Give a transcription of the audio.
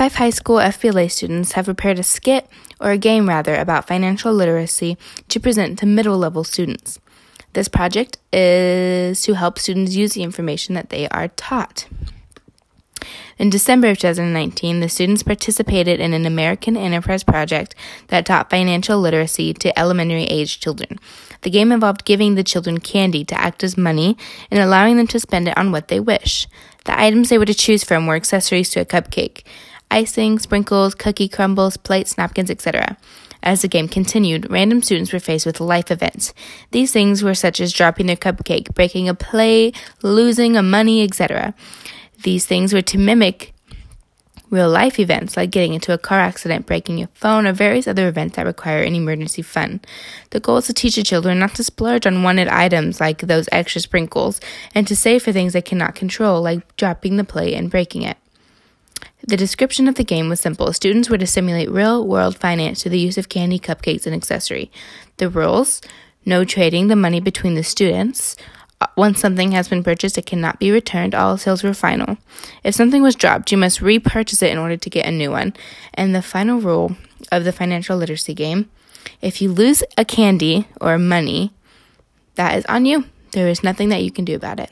five high school FBLA students have prepared a skit, or a game rather, about financial literacy to present to middle level students. This project is to help students use the information that they are taught. In December of 2019, the students participated in an American enterprise project that taught financial literacy to elementary age children. The game involved giving the children candy to act as money and allowing them to spend it on what they wish. The items they were to choose from were accessories to a cupcake icing, sprinkles, cookie crumbles, plates, napkins, etc. As the game continued, random students were faced with life events. These things were such as dropping their cupcake, breaking a play, losing a money, etc. These things were to mimic real life events like getting into a car accident, breaking your phone, or various other events that require an emergency fund. The goal is to teach the children not to splurge on wanted items like those extra sprinkles and to save for things they cannot control, like dropping the plate and breaking it. The description of the game was simple. Students were to simulate real world finance through the use of candy, cupcakes, and accessory. The rules no trading the money between the students. Uh, once something has been purchased, it cannot be returned. All sales were final. If something was dropped, you must repurchase it in order to get a new one. And the final rule of the financial literacy game if you lose a candy or money, that is on you. There is nothing that you can do about it.